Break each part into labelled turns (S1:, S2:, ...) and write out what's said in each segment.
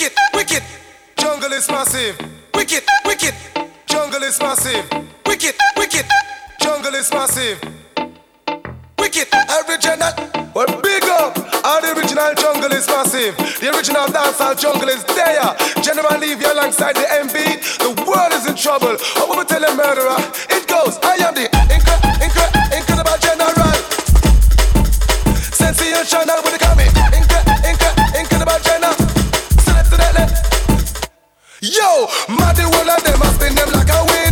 S1: wicked, wicked, jungle is massive. Wicked, wicked, jungle is massive. Wicked, wicked, jungle is massive. Wicked, original. Well, big up. All the original jungle is massive. The original dancehall jungle is there. General Levy alongside the M-Beat. The world is in trouble. I wanna tell a murderer. It goes. I am the incre incre incredible general. Sensation, I wanna call me. Incre incredible general. Yo, Matty, one of them, I spin them like a wheel.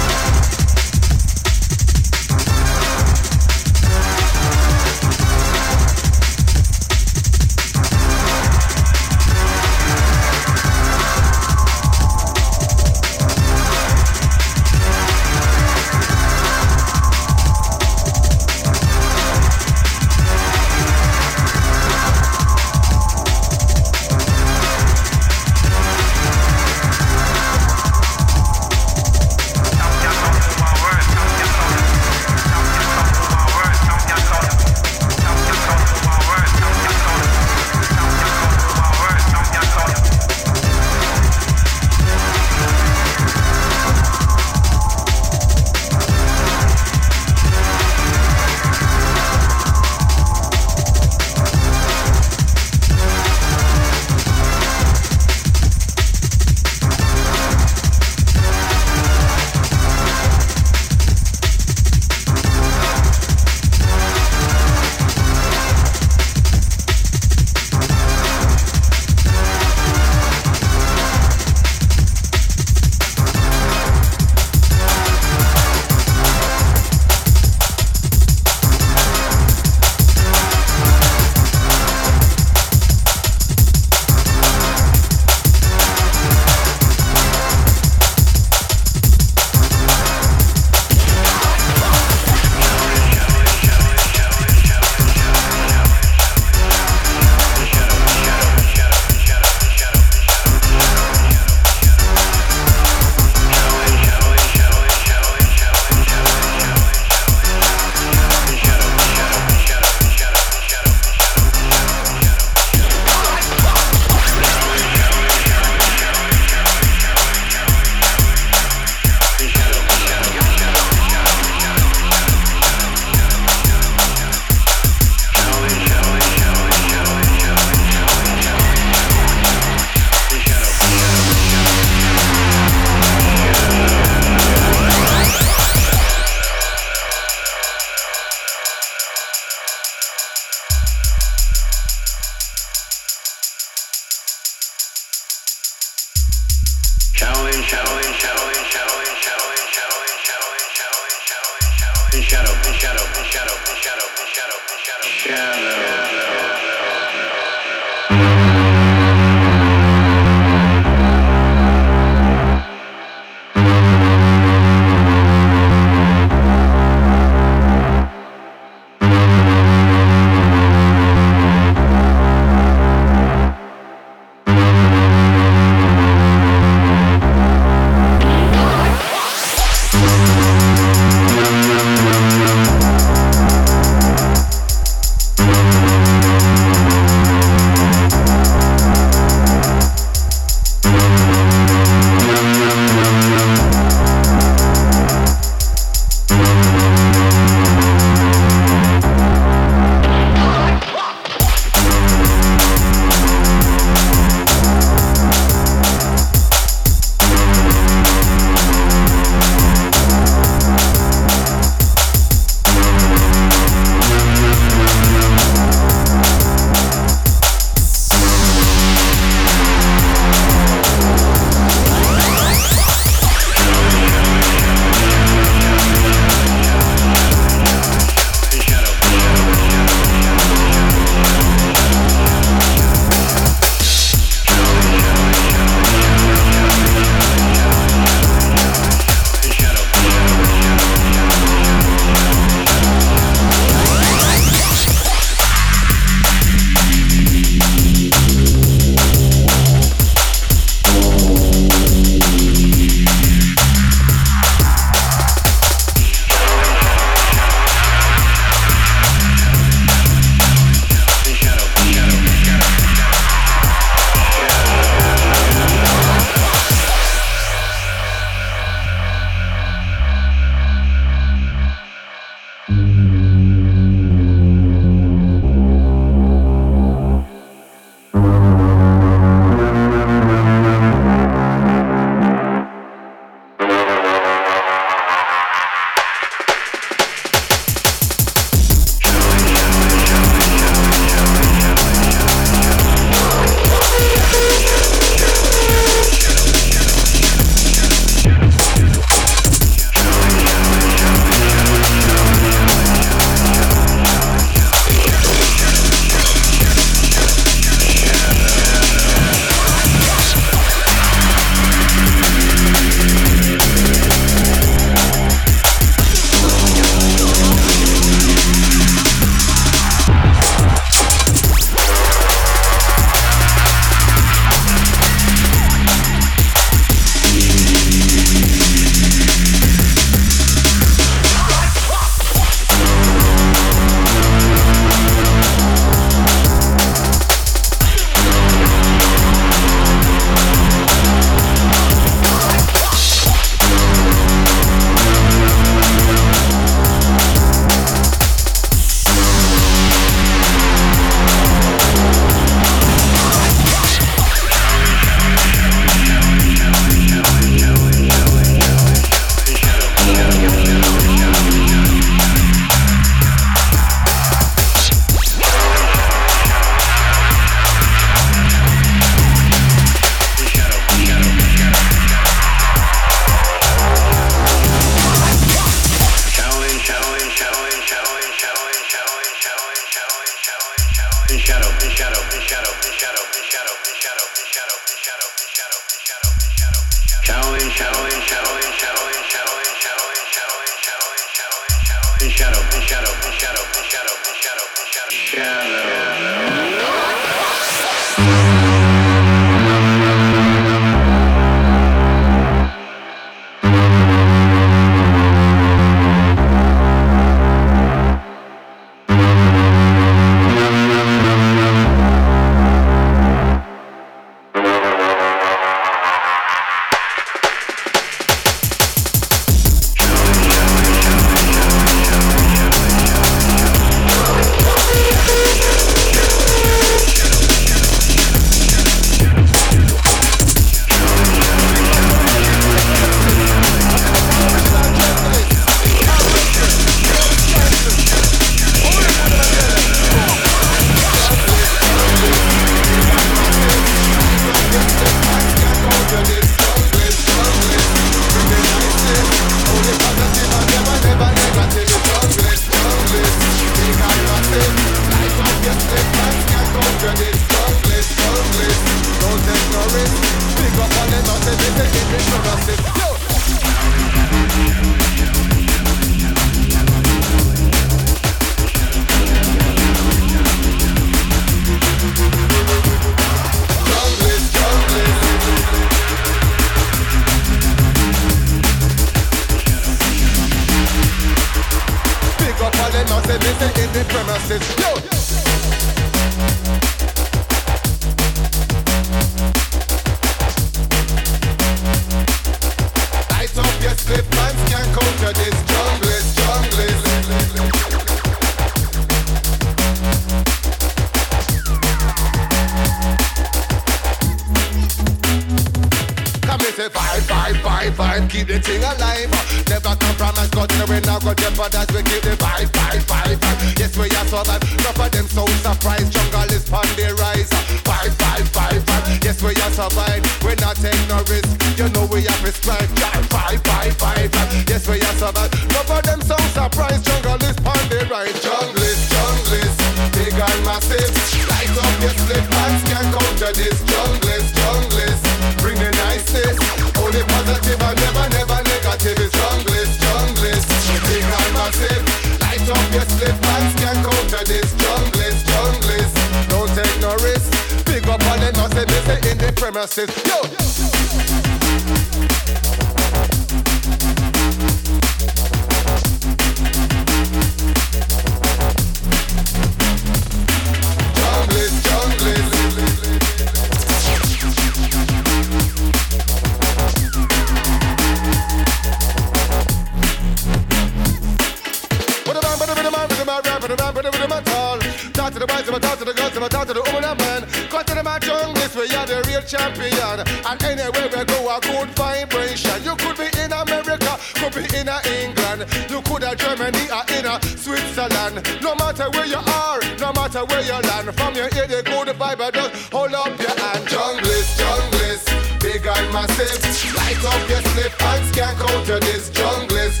S1: To the
S2: boys, talk to the girls, talk to the woman and man. Cut to the man junglist, we are the real champion. And anywhere we go, a good vibration. You could be in America, could be in England. You could have Germany or in Switzerland. No matter where you are, no matter where you land. From your ear, the good vibe, uh, just hold up your hand. Junglist, junglist, big and massive. Light up your slip hands, can't counter this. Junglist, junglist.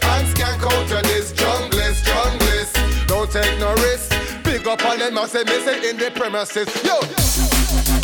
S2: Up your can't counter this. Junglist, junglist, don't take no risk. Big up on them, I say, say in the premises. Yo.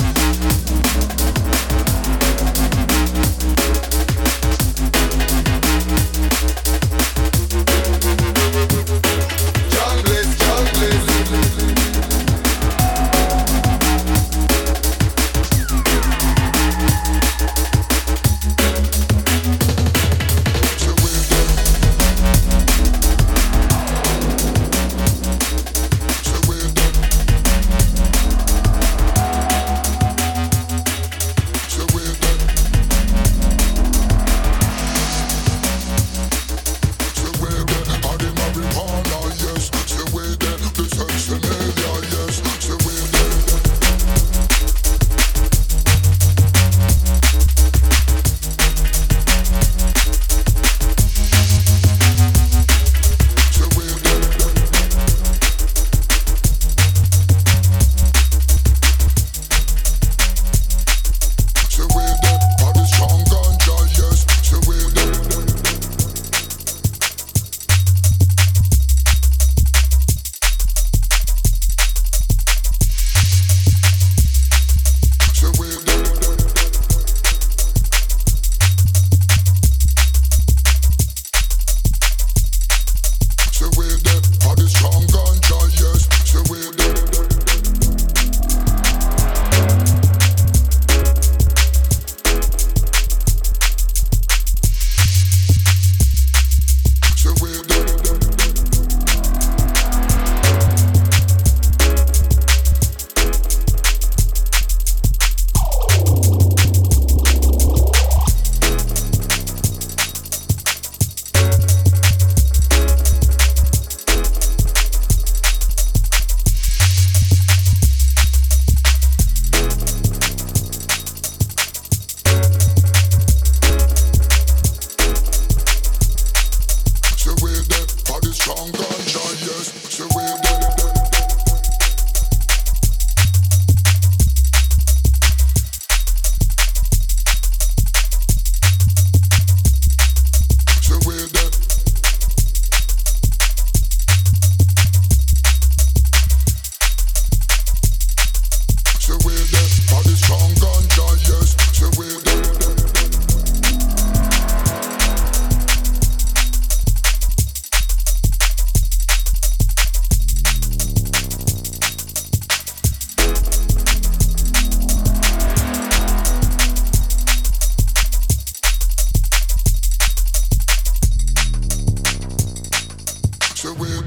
S3: So
S2: we're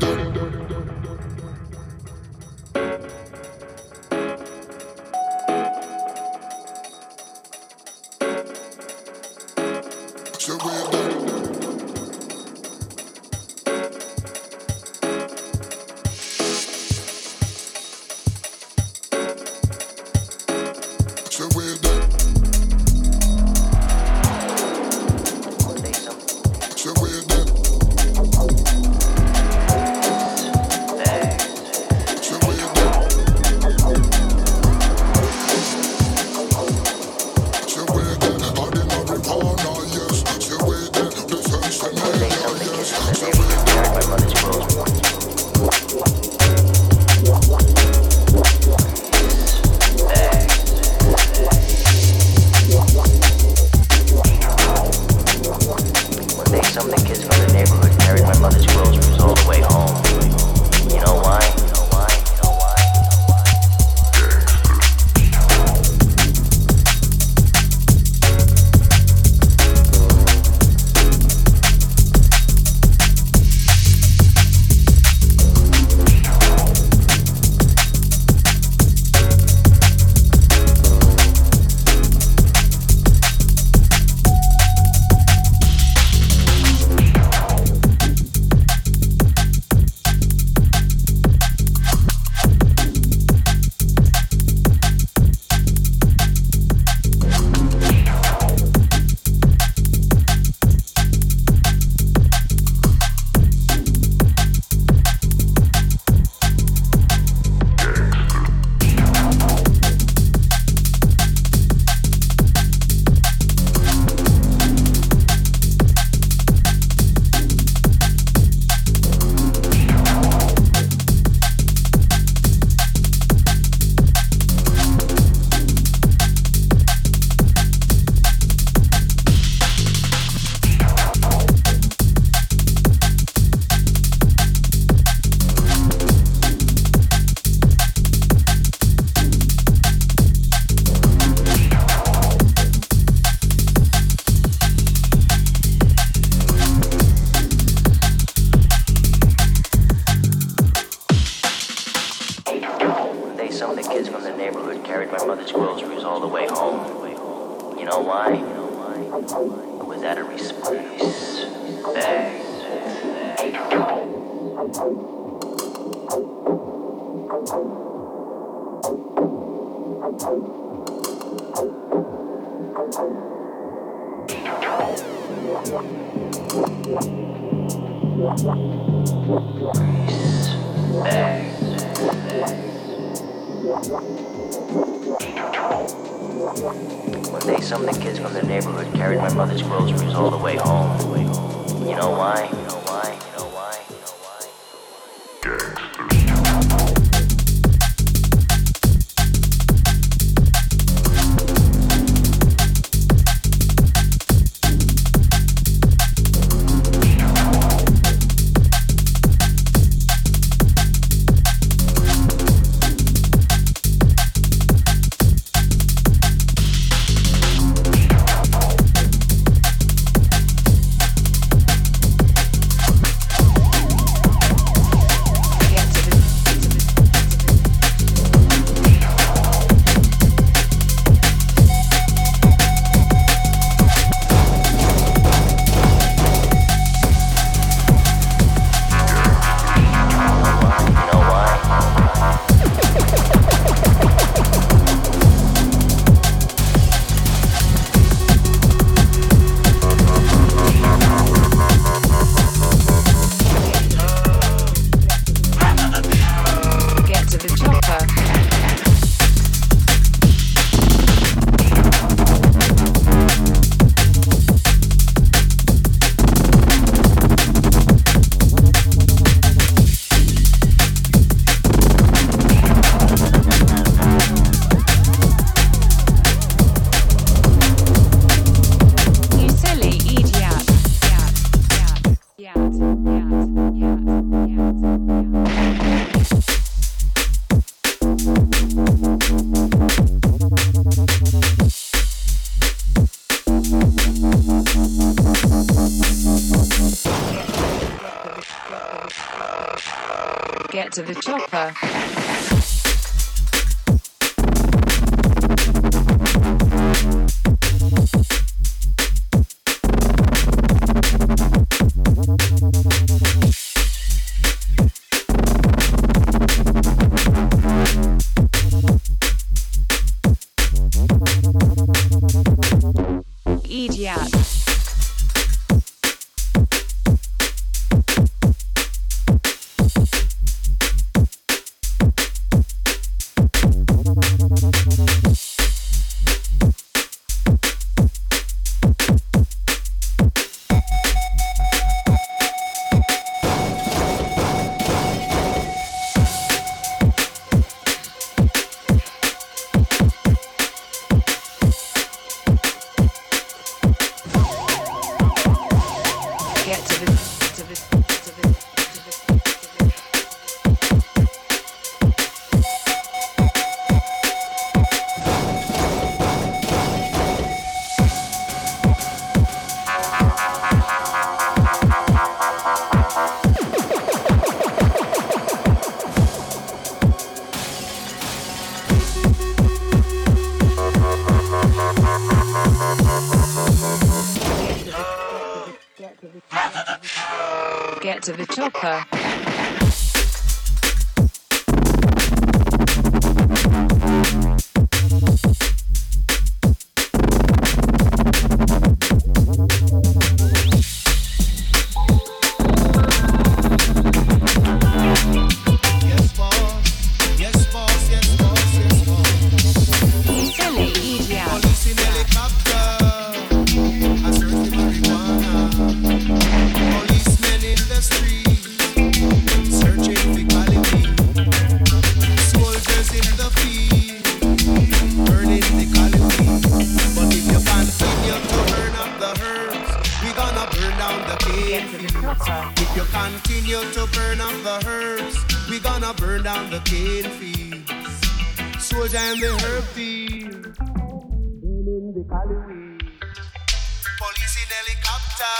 S2: in helicopter,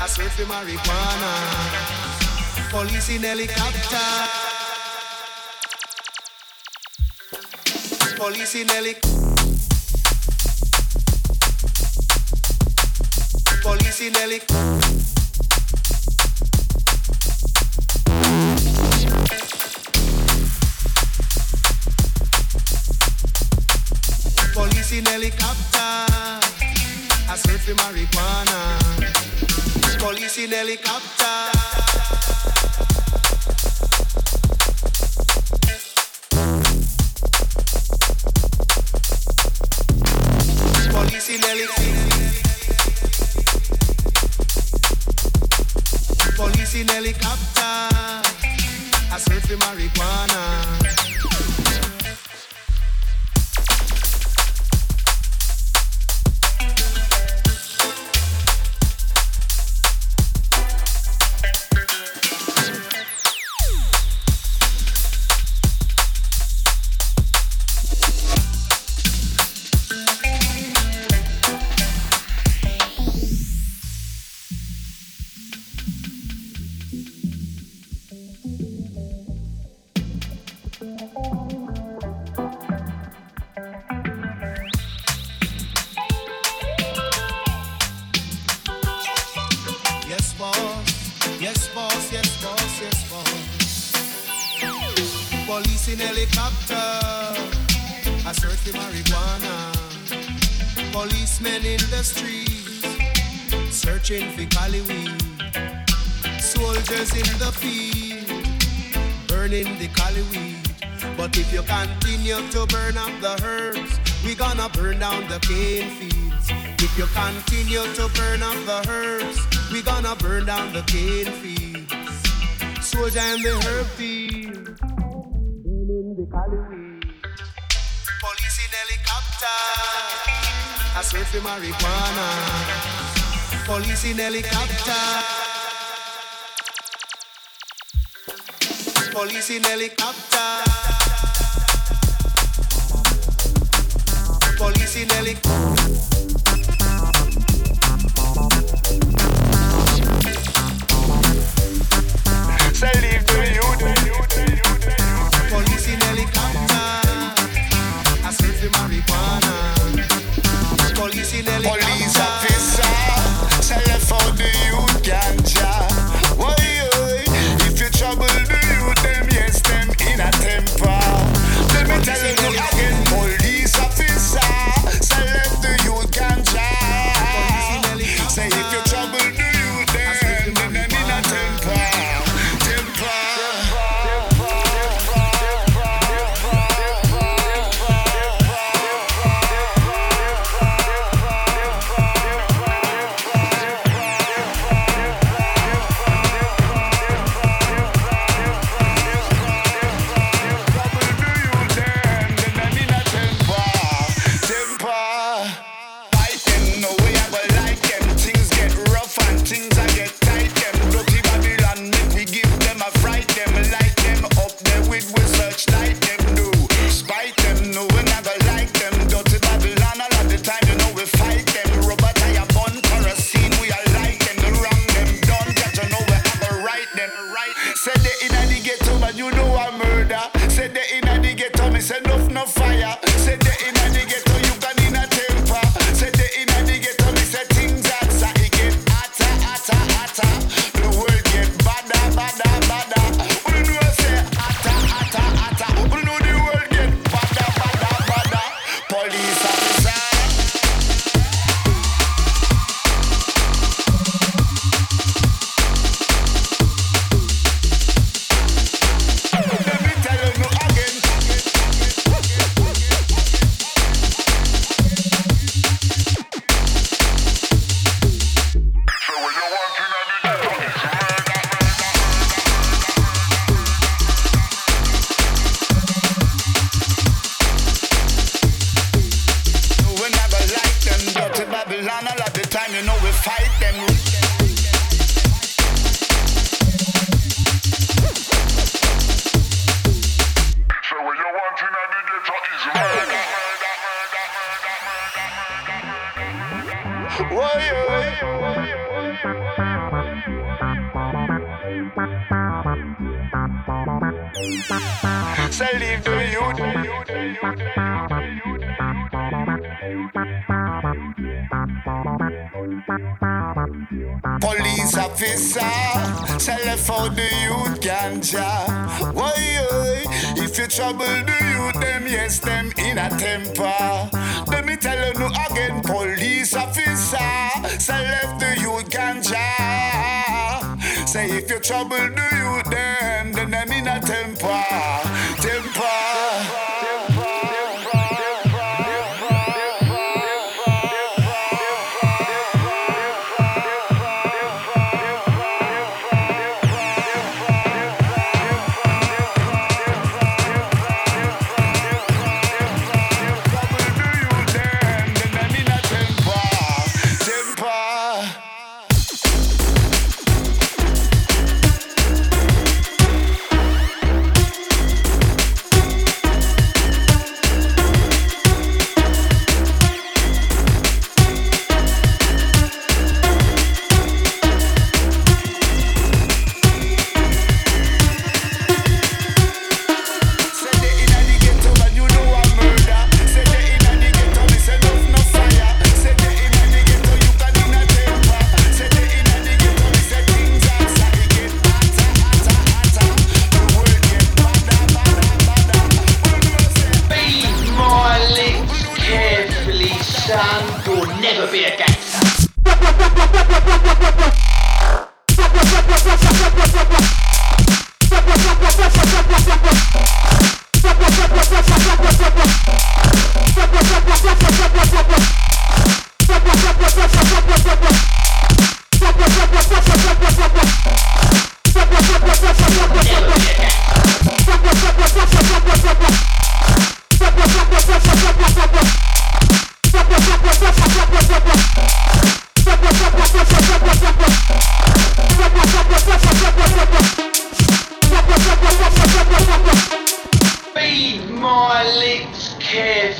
S2: I search for marijuana. Police in helicopter.
S4: Police in helic. Police in helic. Police in helicopter. I search for marijuana. Police in helicopter. Police in helicopter. I search for marijuana. Soldiers in the field. Burning the Cali weed. But if you continue to burn up the herbs, we gonna burn down the cane fields. If you continue to burn up the herbs, we gonna burn down the cane fields. Soldier in the herb field, burning the Cali weed. Police in helicopter, I search for marijuana. Police in helicopter. Police in helicopter. Police in helicopter.
S5: Say leave the youth.
S4: Police in helicopter. I search for marijuana.
S5: Say if you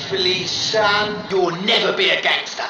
S5: police,
S6: son.
S7: You'll never be
S8: a gangster.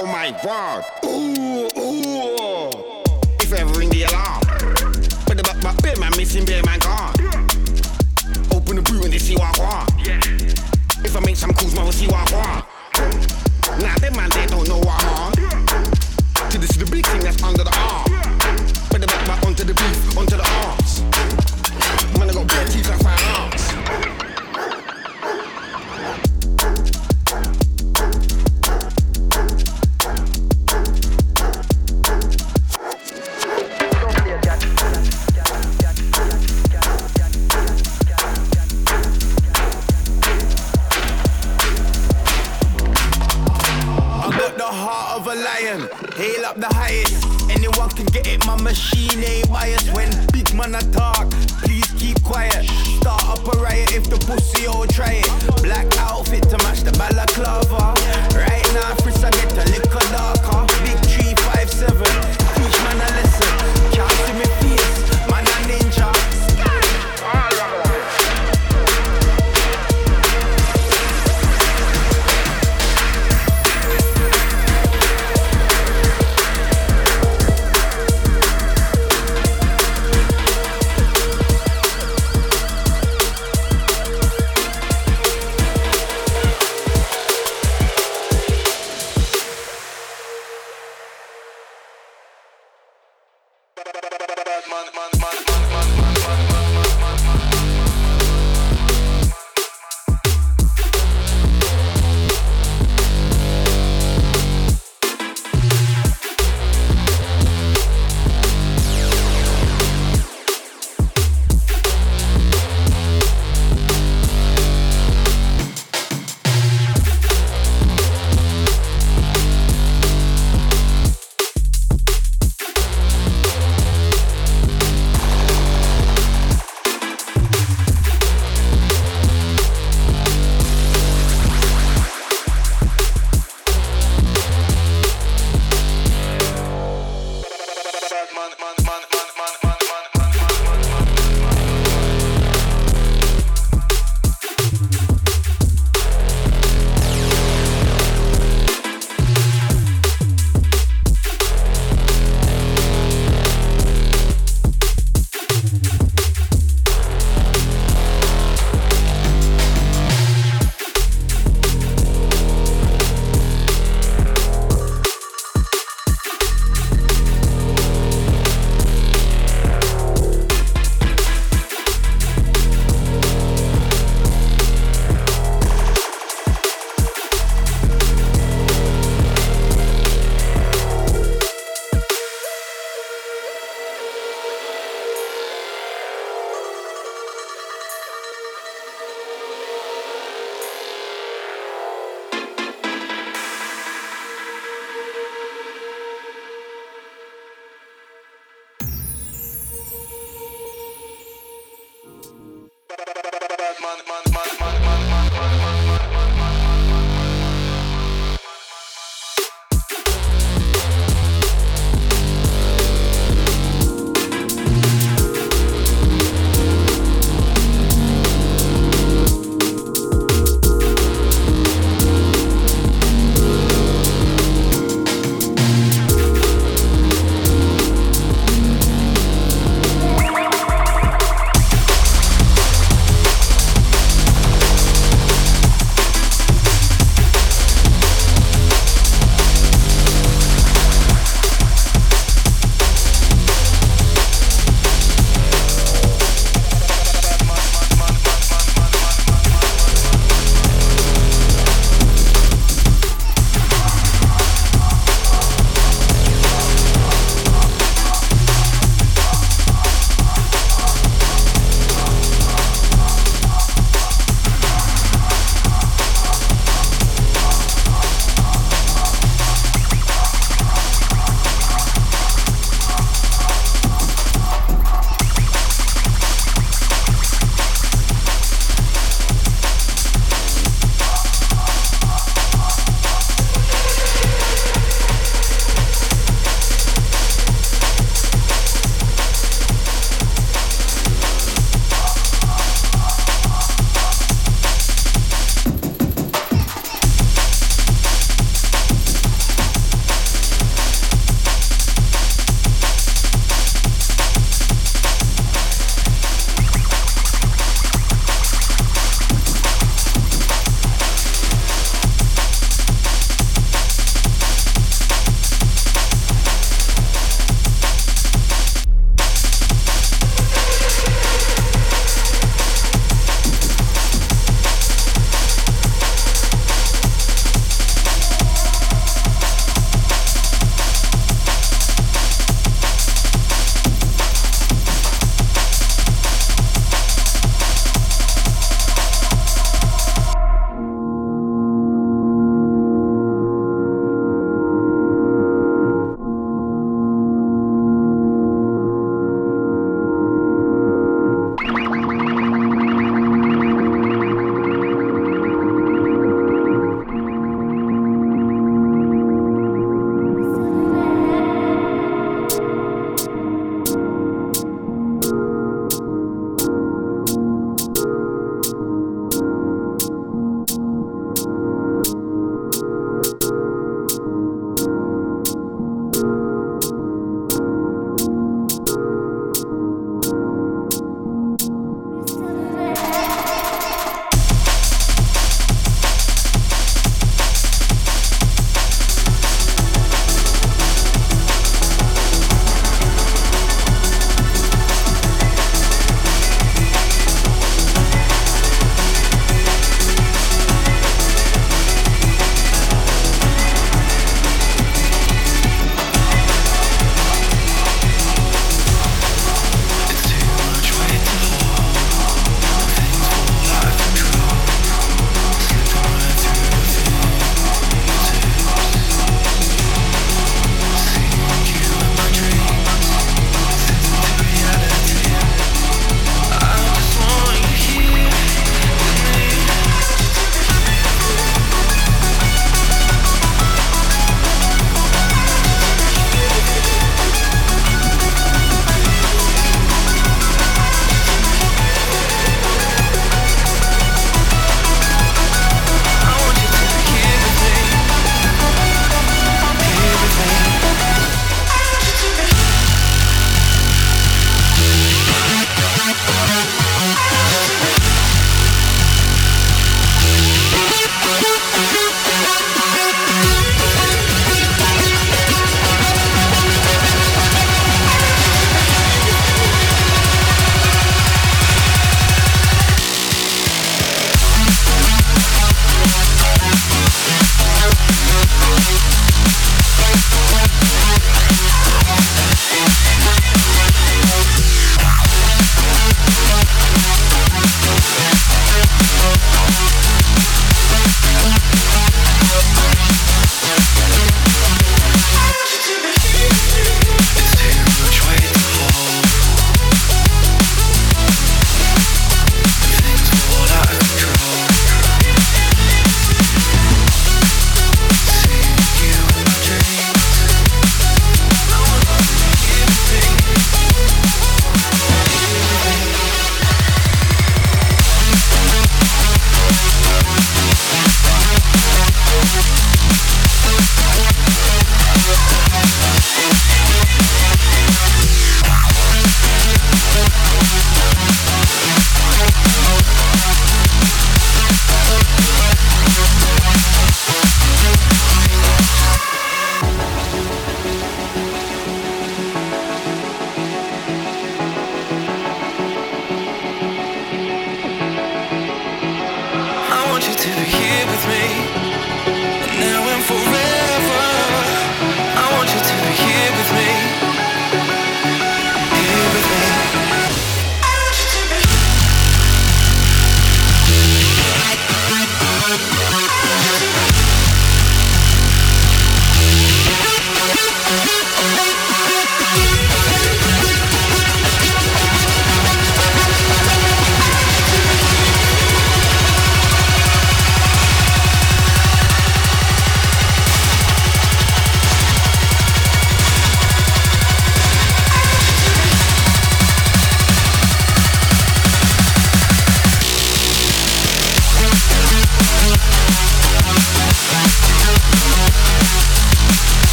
S9: Oh my god. Ooh, ooh. If I ring the alarm. But the back, back, bear, man, missing bear, man, gone. Open the brew and they see what I want. If I make some calls, man, will see what I want. Now, nah, them man, they don't know what I want. To this is the big thing that's under the arm. But the back, back, onto the beef, onto the arms.